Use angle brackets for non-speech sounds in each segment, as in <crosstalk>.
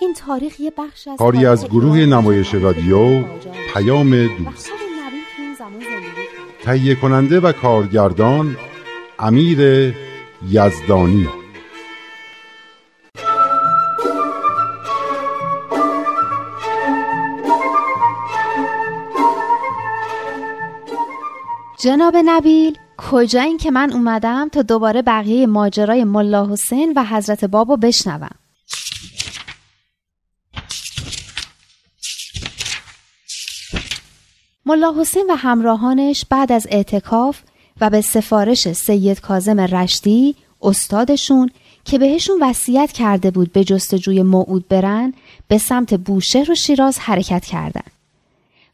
این تاریخ یه بخش از کاری از گروه نمایش رادیو پیام دوست. تهیه کننده و کارگردان امیر یزدانی. جناب نبیل کجا این که من اومدم تا دوباره بقیه ماجرای ملا حسین و حضرت بابو بشنوم؟ ملا حسین و همراهانش بعد از اعتکاف و به سفارش سید کازم رشدی استادشون که بهشون وصیت کرده بود به جستجوی موعود برن به سمت بوشهر و شیراز حرکت کردند.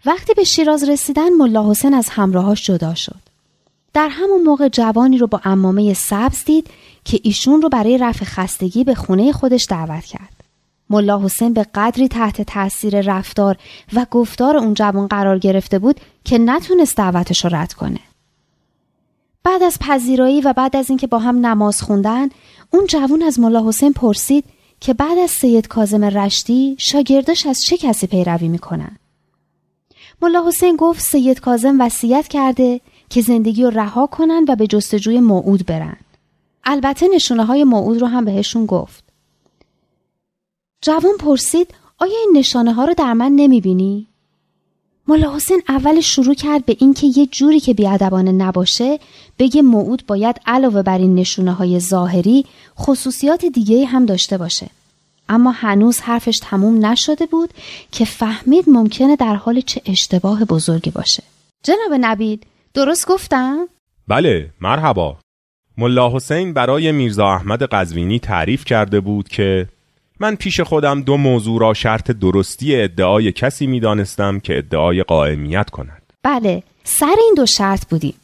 وقتی به شیراز رسیدن ملا حسین از همراهاش جدا شد. در همون موقع جوانی رو با امامه سبز دید که ایشون رو برای رفع خستگی به خونه خودش دعوت کرد. ملا حسین به قدری تحت تاثیر رفتار و گفتار اون جوان قرار گرفته بود که نتونست دعوتش رو رد کنه. بعد از پذیرایی و بعد از اینکه با هم نماز خوندن اون جوان از ملا حسین پرسید که بعد از سید کازم رشتی شاگرداش از چه کسی پیروی می‌کنن ملا حسین گفت سید کازم وصیت کرده که زندگی رو رها کنن و به جستجوی موعود برن. البته نشونه های موعود رو هم بهشون گفت. جوان پرسید آیا این نشانه ها رو در من نمی بینی؟ ملا حسین اول شروع کرد به اینکه یه جوری که بیادبانه نباشه بگه موعود باید علاوه بر این نشونه های ظاهری خصوصیات دیگه هم داشته باشه. اما هنوز حرفش تموم نشده بود که فهمید ممکنه در حال چه اشتباه بزرگی باشه. جناب نبید درست گفتم؟ بله مرحبا. ملا حسین برای میرزا احمد قزوینی تعریف کرده بود که من پیش خودم دو موضوع را شرط درستی ادعای کسی می‌دانستم که ادعای قائمیت کند. بله سر این دو شرط بودیم.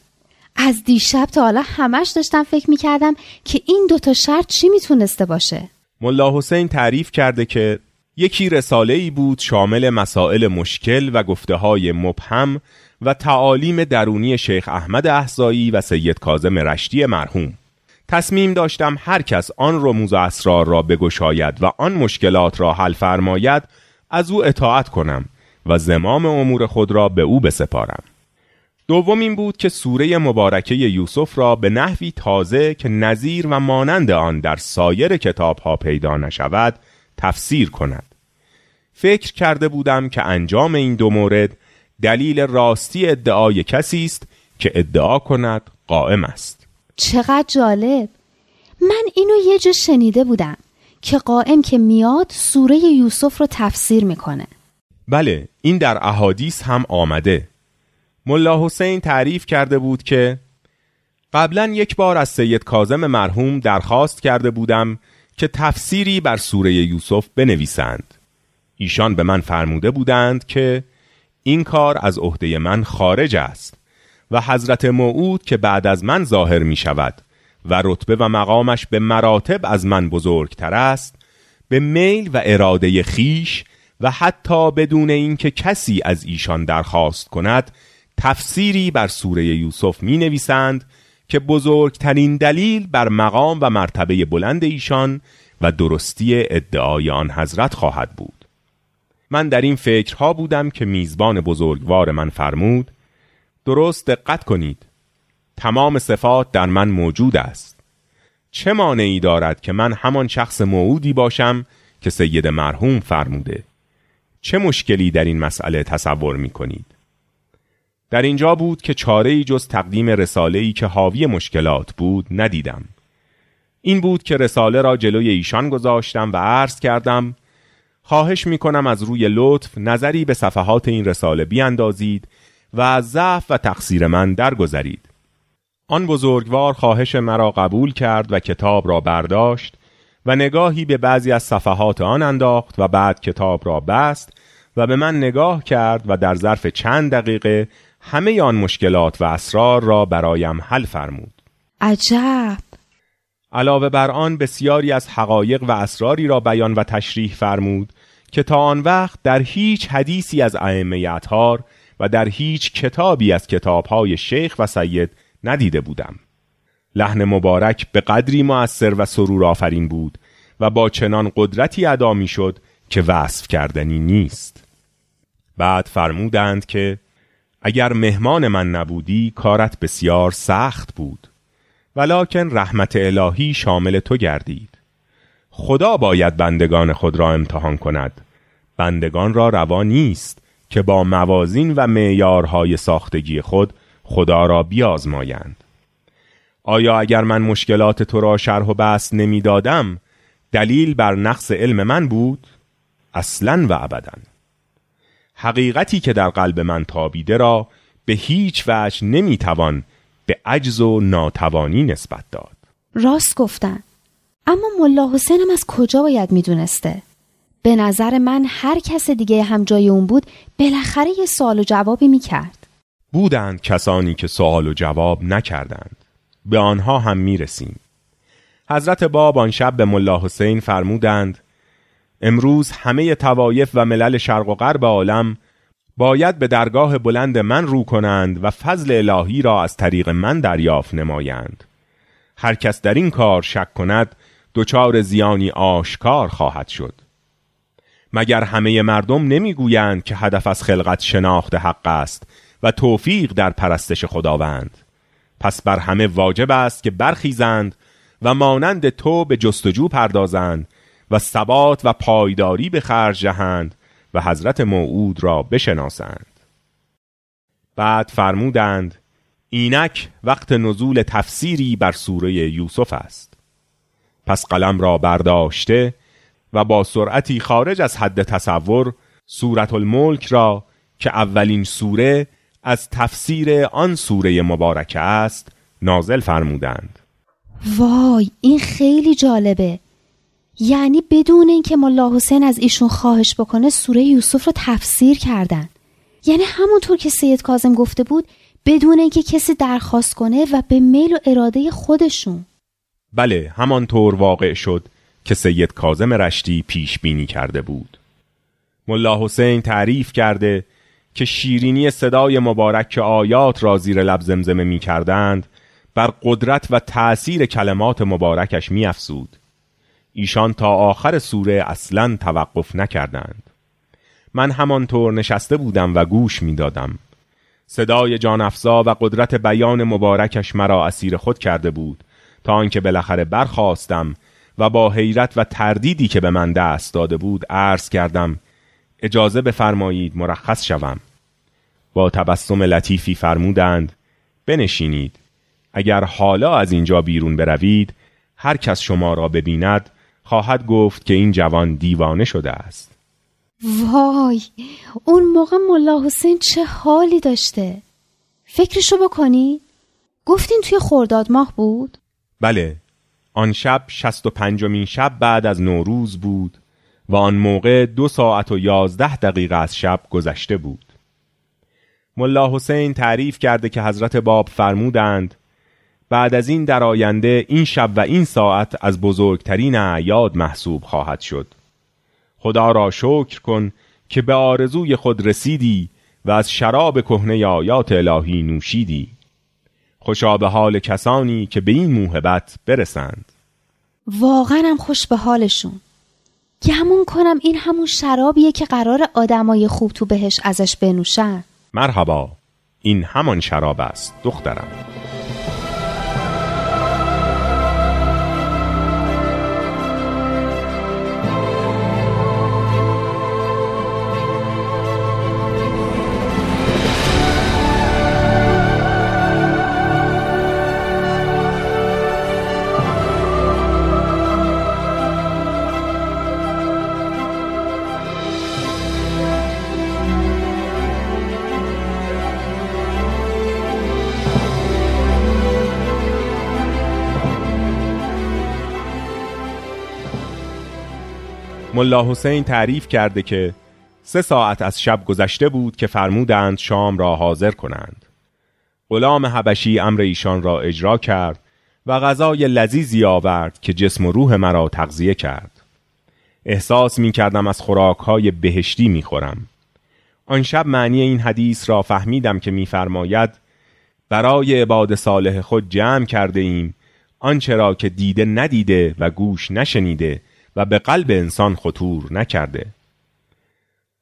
از دیشب تا حالا همش داشتم فکر می‌کردم که این دوتا شرط چی می‌تونسته باشه؟ ملا حسین تعریف کرده که یکی رساله ای بود شامل مسائل مشکل و گفته های مبهم و تعالیم درونی شیخ احمد احزایی و سید کازم رشتی مرحوم تصمیم داشتم هر کس آن رموز و اسرار را بگشاید و آن مشکلات را حل فرماید از او اطاعت کنم و زمام امور خود را به او بسپارم. دوم این بود که سوره مبارکه یوسف را به نحوی تازه که نظیر و مانند آن در سایر کتاب ها پیدا نشود تفسیر کند. فکر کرده بودم که انجام این دو مورد دلیل راستی ادعای کسی است که ادعا کند قائم است. چقدر جالب. من اینو یه جا شنیده بودم که قائم که میاد سوره یوسف رو تفسیر می‌کنه. بله این در احادیث هم آمده. ملا حسین تعریف کرده بود که قبلا یک بار از سید کازم مرحوم درخواست کرده بودم که تفسیری بر سوره یوسف بنویسند. ایشان به من فرموده بودند که این کار از عهده من خارج است. و حضرت موعود که بعد از من ظاهر می شود و رتبه و مقامش به مراتب از من بزرگتر است به میل و اراده خیش و حتی بدون اینکه کسی از ایشان درخواست کند تفسیری بر سوره یوسف می نویسند که بزرگترین دلیل بر مقام و مرتبه بلند ایشان و درستی ادعای آن حضرت خواهد بود. من در این فکرها بودم که میزبان بزرگوار من فرمود درست دقت کنید. تمام صفات در من موجود است. چه مانعی دارد که من همان شخص موعودی باشم که سید مرحوم فرموده؟ چه مشکلی در این مسئله تصور می کنید در اینجا بود که چاره ای جز تقدیم رساله ای که حاوی مشکلات بود ندیدم. این بود که رساله را جلوی ایشان گذاشتم و عرض کردم خواهش می کنم از روی لطف نظری به صفحات این رساله بیاندازید و از ضعف و تقصیر من درگذرید. آن بزرگوار خواهش مرا قبول کرد و کتاب را برداشت و نگاهی به بعضی از صفحات آن انداخت و بعد کتاب را بست و به من نگاه کرد و در ظرف چند دقیقه همه آن مشکلات و اسرار را برایم حل فرمود عجب علاوه بر آن بسیاری از حقایق و اسراری را بیان و تشریح فرمود که تا آن وقت در هیچ حدیثی از ائمه اطهار و در هیچ کتابی از کتابهای شیخ و سید ندیده بودم. لحن مبارک به قدری مؤثر و سرور آفرین بود و با چنان قدرتی ادا می شد که وصف کردنی نیست. بعد فرمودند که اگر مهمان من نبودی کارت بسیار سخت بود ولکن رحمت الهی شامل تو گردید. خدا باید بندگان خود را امتحان کند. بندگان را روا نیست. که با موازین و معیارهای ساختگی خود خدا را بیازمایند. آیا اگر من مشکلات تو را شرح و بحث نمی‌دادم دلیل بر نقص علم من بود؟ اصلا و ابدا. حقیقتی که در قلب من تابیده را به هیچ وجه نمی‌توان به عجز و ناتوانی نسبت داد. راست گفتن. اما ملا حسینم از کجا باید می‌دونسته؟ به نظر من هر کس دیگه هم جای اون بود بالاخره یه سوال و جوابی می‌کرد. بودند کسانی که سوال و جواب نکردند. به آنها هم می‌رسیم. حضرت باب آن شب به ملا حسین فرمودند امروز همه توایف و ملل شرق و غرب عالم باید به درگاه بلند من رو کنند و فضل الهی را از طریق من دریافت نمایند. هر کس در این کار شک کند دچار زیانی آشکار خواهد شد. مگر همه مردم نمی‌گویند که هدف از خلقت شناخت حق است و توفیق در پرستش خداوند؟ پس بر همه واجب است که برخیزند و مانند تو به جستجو پردازند و ثبات و پایداری به خرج جهند و حضرت موعود را بشناسند. بعد فرمودند اینک وقت نزول تفسیری بر سوره یوسف است. پس قلم را برداشته و با سرعتی خارج از حد تصور سورت الملک را که اولین سوره از تفسیر آن سوره مبارکه است نازل فرمودند. وای این خیلی جالبه. یعنی بدون اینکه ملا حسین از ایشون خواهش بکنه سوره یوسف رو تفسیر کردن. یعنی همونطور که سید کازم گفته بود بدون اینکه کسی درخواست کنه و به میل و اراده خودشون. بله همانطور واقع شد. که سید کازم رشتی پیش بینی کرده بود ملا حسین تعریف کرده که شیرینی صدای مبارک که آیات را زیر لب زمزمه می کردند بر قدرت و تأثیر کلمات مبارکش می افسود. ایشان تا آخر سوره اصلا توقف نکردند من همانطور نشسته بودم و گوش می دادم. صدای جان افزا و قدرت بیان مبارکش مرا اسیر خود کرده بود تا آنکه بالاخره برخواستم و با حیرت و تردیدی که به من دست داده بود عرض کردم اجازه بفرمایید مرخص شوم با تبسم لطیفی فرمودند بنشینید اگر حالا از اینجا بیرون بروید هر کس شما را ببیند خواهد گفت که این جوان دیوانه شده است وای اون موقع ملا حسین چه حالی داشته فکرشو بکنی؟ گفتین توی خورداد ماه بود؟ بله آن شب شست و پنجمین شب بعد از نوروز بود و آن موقع دو ساعت و یازده دقیقه از شب گذشته بود. ملا حسین تعریف کرده که حضرت باب فرمودند بعد از این در آینده این شب و این ساعت از بزرگترین اعیاد محسوب خواهد شد. خدا را شکر کن که به آرزوی خود رسیدی و از شراب کهنه آیات الهی نوشیدی. خوشا به حال کسانی که به این موهبت برسند. واقعا هم خوش به حالشون. گمون کنم این همون شرابیه که قرار آدمای خوب تو بهش ازش بنوشن. مرحبا این همان شراب است دخترم. ملا حسین تعریف کرده که سه ساعت از شب گذشته بود که فرمودند شام را حاضر کنند غلام حبشی امر ایشان را اجرا کرد و غذای لذیذی آورد که جسم و روح مرا تغذیه کرد احساس می کردم از خوراک های بهشتی می خورم. آن شب معنی این حدیث را فهمیدم که میفرماید برای عباد صالح خود جمع کرده ایم آنچه که دیده ندیده و گوش نشنیده و به قلب انسان خطور نکرده.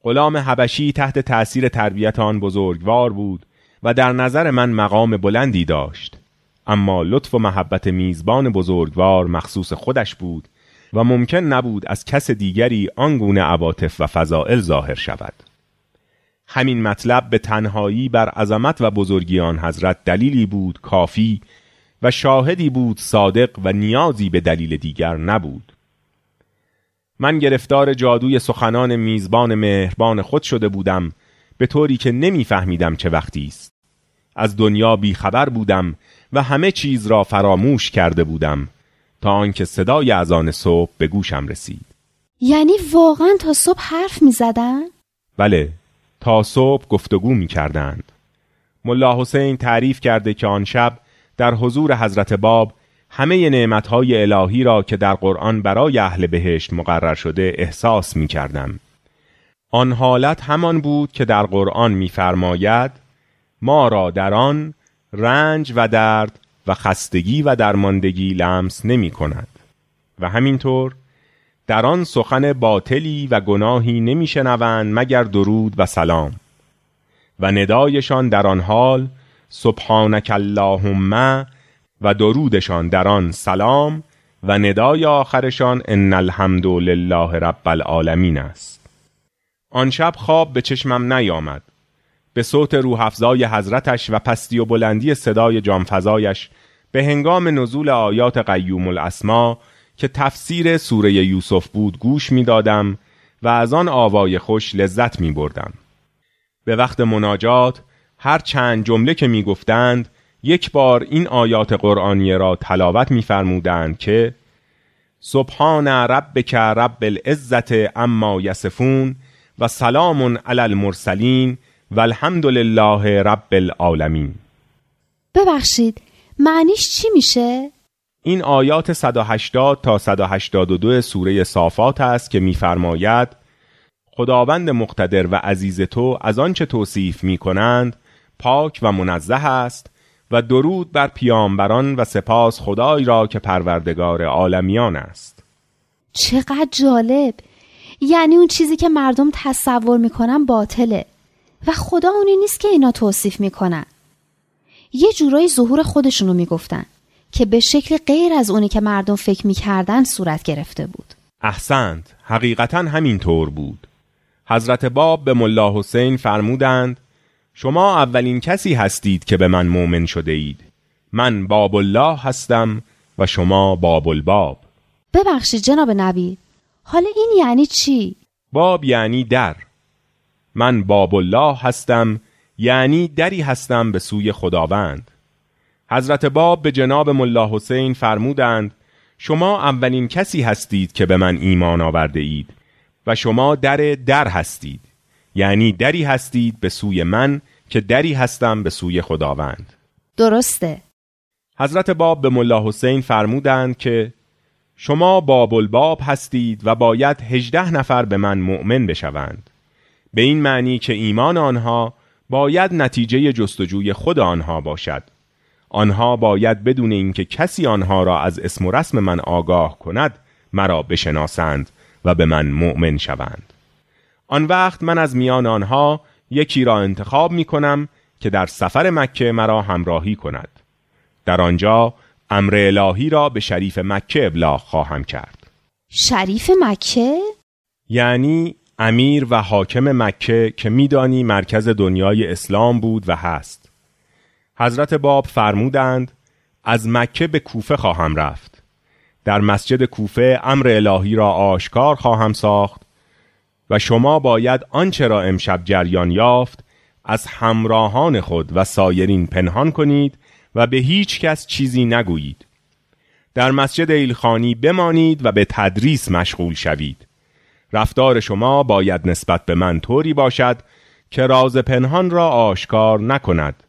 غلام حبشی تحت تأثیر تربیت آن بزرگوار بود و در نظر من مقام بلندی داشت. اما لطف و محبت میزبان بزرگوار مخصوص خودش بود و ممکن نبود از کس دیگری آنگونه عواطف و فضائل ظاهر شود. همین مطلب به تنهایی بر عظمت و بزرگی آن حضرت دلیلی بود کافی و شاهدی بود صادق و نیازی به دلیل دیگر نبود. من گرفتار جادوی سخنان میزبان مهربان خود شده بودم به طوری که نمیفهمیدم چه وقتی است. از دنیا بیخبر بودم و همه چیز را فراموش کرده بودم تا آنکه صدای اذان صبح به گوشم رسید. یعنی واقعا تا صبح حرف می زدن؟ بله تا صبح گفتگو می کردند ملا حسین تعریف کرده که آن شب در حضور حضرت باب همه نعمتهای الهی را که در قرآن برای اهل بهشت مقرر شده احساس می کردم. آن حالت همان بود که در قرآن میفرماید ما را در آن رنج و درد و خستگی و درماندگی لمس نمی کند و همینطور در آن سخن باطلی و گناهی نمیشنوند مگر درود و سلام و ندایشان در آن حال سبحانک اللهم و درودشان در آن سلام و ندای آخرشان ان الحمد لله رب العالمین است آن شب خواب به چشمم نیامد به صوت روح افزای حضرتش و پستی و بلندی صدای جانفزایش به هنگام نزول آیات قیوم الاسما که تفسیر سوره یوسف بود گوش می دادم و از آن آوای خوش لذت می بردم. به وقت مناجات هر چند جمله که می گفتند یک بار این آیات قرآنی را تلاوت می‌فرمودند که سبحان ربک رب العزت اما یصفون و سلام علی المرسلین و الحمد لله رب العالمین ببخشید معنیش چی میشه؟ این آیات 180 تا 182 سوره صافات است که میفرماید خداوند مقتدر و عزیز تو از آنچه توصیف می کنند پاک و منزه است و درود بر پیامبران و سپاس خدای را که پروردگار عالمیان است. چقدر جالب. یعنی اون چیزی که مردم تصور می‌کنن باطله. و خدا اونی نیست که اینا توصیف می‌کنن. یه جورایی ظهور خودشونو می‌گفتن که به شکل غیر از اونی که مردم فکر می‌کردن صورت گرفته بود. احسنت. حقیقتا همین طور بود. حضرت باب به ملا حسین فرمودند شما اولین کسی هستید که به من مؤمن شده اید من باب الله هستم و شما باب الباب. ببخشید جناب نبی حالا این یعنی چی؟ باب یعنی در. من باب الله هستم یعنی دری هستم به سوی خداوند. حضرت باب به جناب ملا حسین فرمودند شما اولین کسی هستید که به من ایمان آورده اید و شما در در هستید. یعنی دری هستید به سوی من که دری هستم به سوی خداوند. درسته. حضرت باب به ملا حسین فرمودند که شما باب الباب هستید و باید هجده نفر به من مؤمن بشوند. به این معنی که ایمان آنها باید نتیجه جستجوی خود آنها باشد. آنها باید بدون اینکه کسی آنها را از اسم و رسم من آگاه کند مرا بشناسند و به من مؤمن شوند. آن وقت من از میان آنها یکی را انتخاب می کنم که در سفر مکه مرا همراهی کند. در آنجا امر الهی را به شریف مکه ابلاغ خواهم کرد. شریف مکه؟ یعنی امیر و حاکم مکه که میدانی مرکز دنیای اسلام بود و هست. حضرت باب فرمودند از مکه به کوفه خواهم رفت. در مسجد کوفه امر الهی را آشکار خواهم ساخت و شما باید آنچه را امشب جریان یافت از همراهان خود و سایرین پنهان کنید و به هیچ کس چیزی نگویید. در مسجد ایلخانی بمانید و به تدریس مشغول شوید. رفتار شما باید نسبت به من طوری باشد که راز پنهان را آشکار نکند.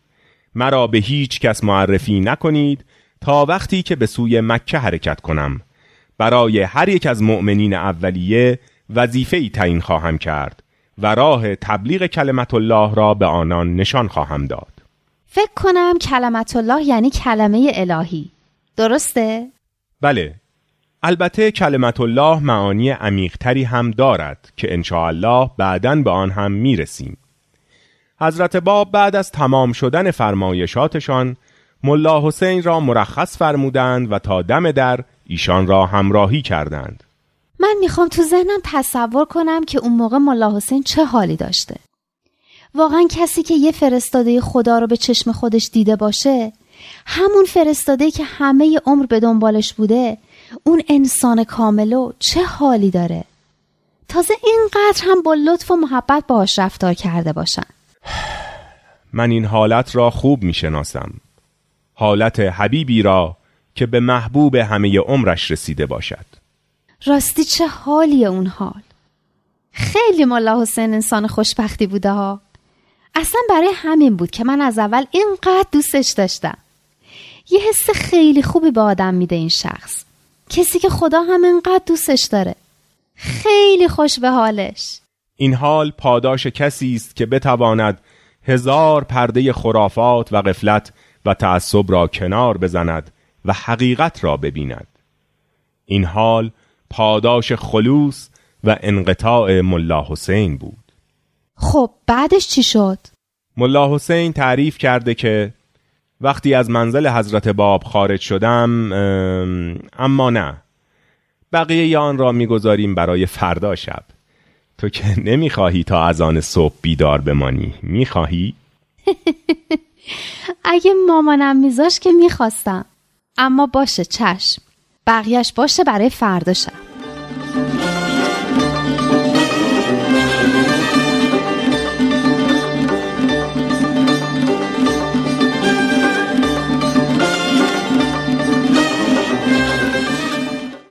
مرا به هیچ کس معرفی نکنید تا وقتی که به سوی مکه حرکت کنم. برای هر یک از مؤمنین اولیه وظیفه ای تعیین خواهم کرد و راه تبلیغ کلمت الله را به آنان نشان خواهم داد. فکر کنم کلمت الله یعنی کلمه الهی. درسته؟ بله. البته کلمت الله معانی عمیقتری هم دارد که الله بعدا به آن هم می‌رسیم. حضرت باب بعد از تمام شدن فرمایشاتشان ملا حسین را مرخص فرمودند و تا دم در ایشان را همراهی کردند. من می‌خوام تو ذهنم تصور کنم که اون موقع ملا حسین چه حالی داشته. واقعا کسی که یه فرستاده خدا رو به چشم خودش دیده باشه همون فرستاده که همه عمر به دنبالش بوده اون انسان کاملو چه حالی داره؟ تازه اینقدر هم با لطف و محبت باهاش رفتار کرده باشن. من این حالت را خوب می‌شناسم. حالت حبیبی را که به محبوب همه عمرش رسیده باشد. راستی چه حالی اون حال؟ خیلی ملا حسین انسان خوشبختی بوده ها. اصلا برای همین بود که من از اول اینقدر دوستش داشتم. یه حس خیلی خوبی به آدم میده این شخص. کسی که خدا هم اینقدر دوستش داره. خیلی خوش به حالش. این حال پاداش کسی است که بتواند هزار پرده خرافات و قفلت و تعصب را کنار بزند و حقیقت را ببیند. این حال پاداش خلوص و انقطاع ملا حسین بود. خب بعدش چی شد؟ ملا حسین تعریف کرده که وقتی از منزل حضرت باب خارج شدم اما نه. بقیه آن را می‌گذاریم برای فردا شب. تو که نمی‌خواهی تا از آن صبح بیدار بمانی می‌خواهی؟ <laughs> اگه مامانم میذاش که می‌خواستم. اما باشه چشم. بقیهش باشه برای فردا شب.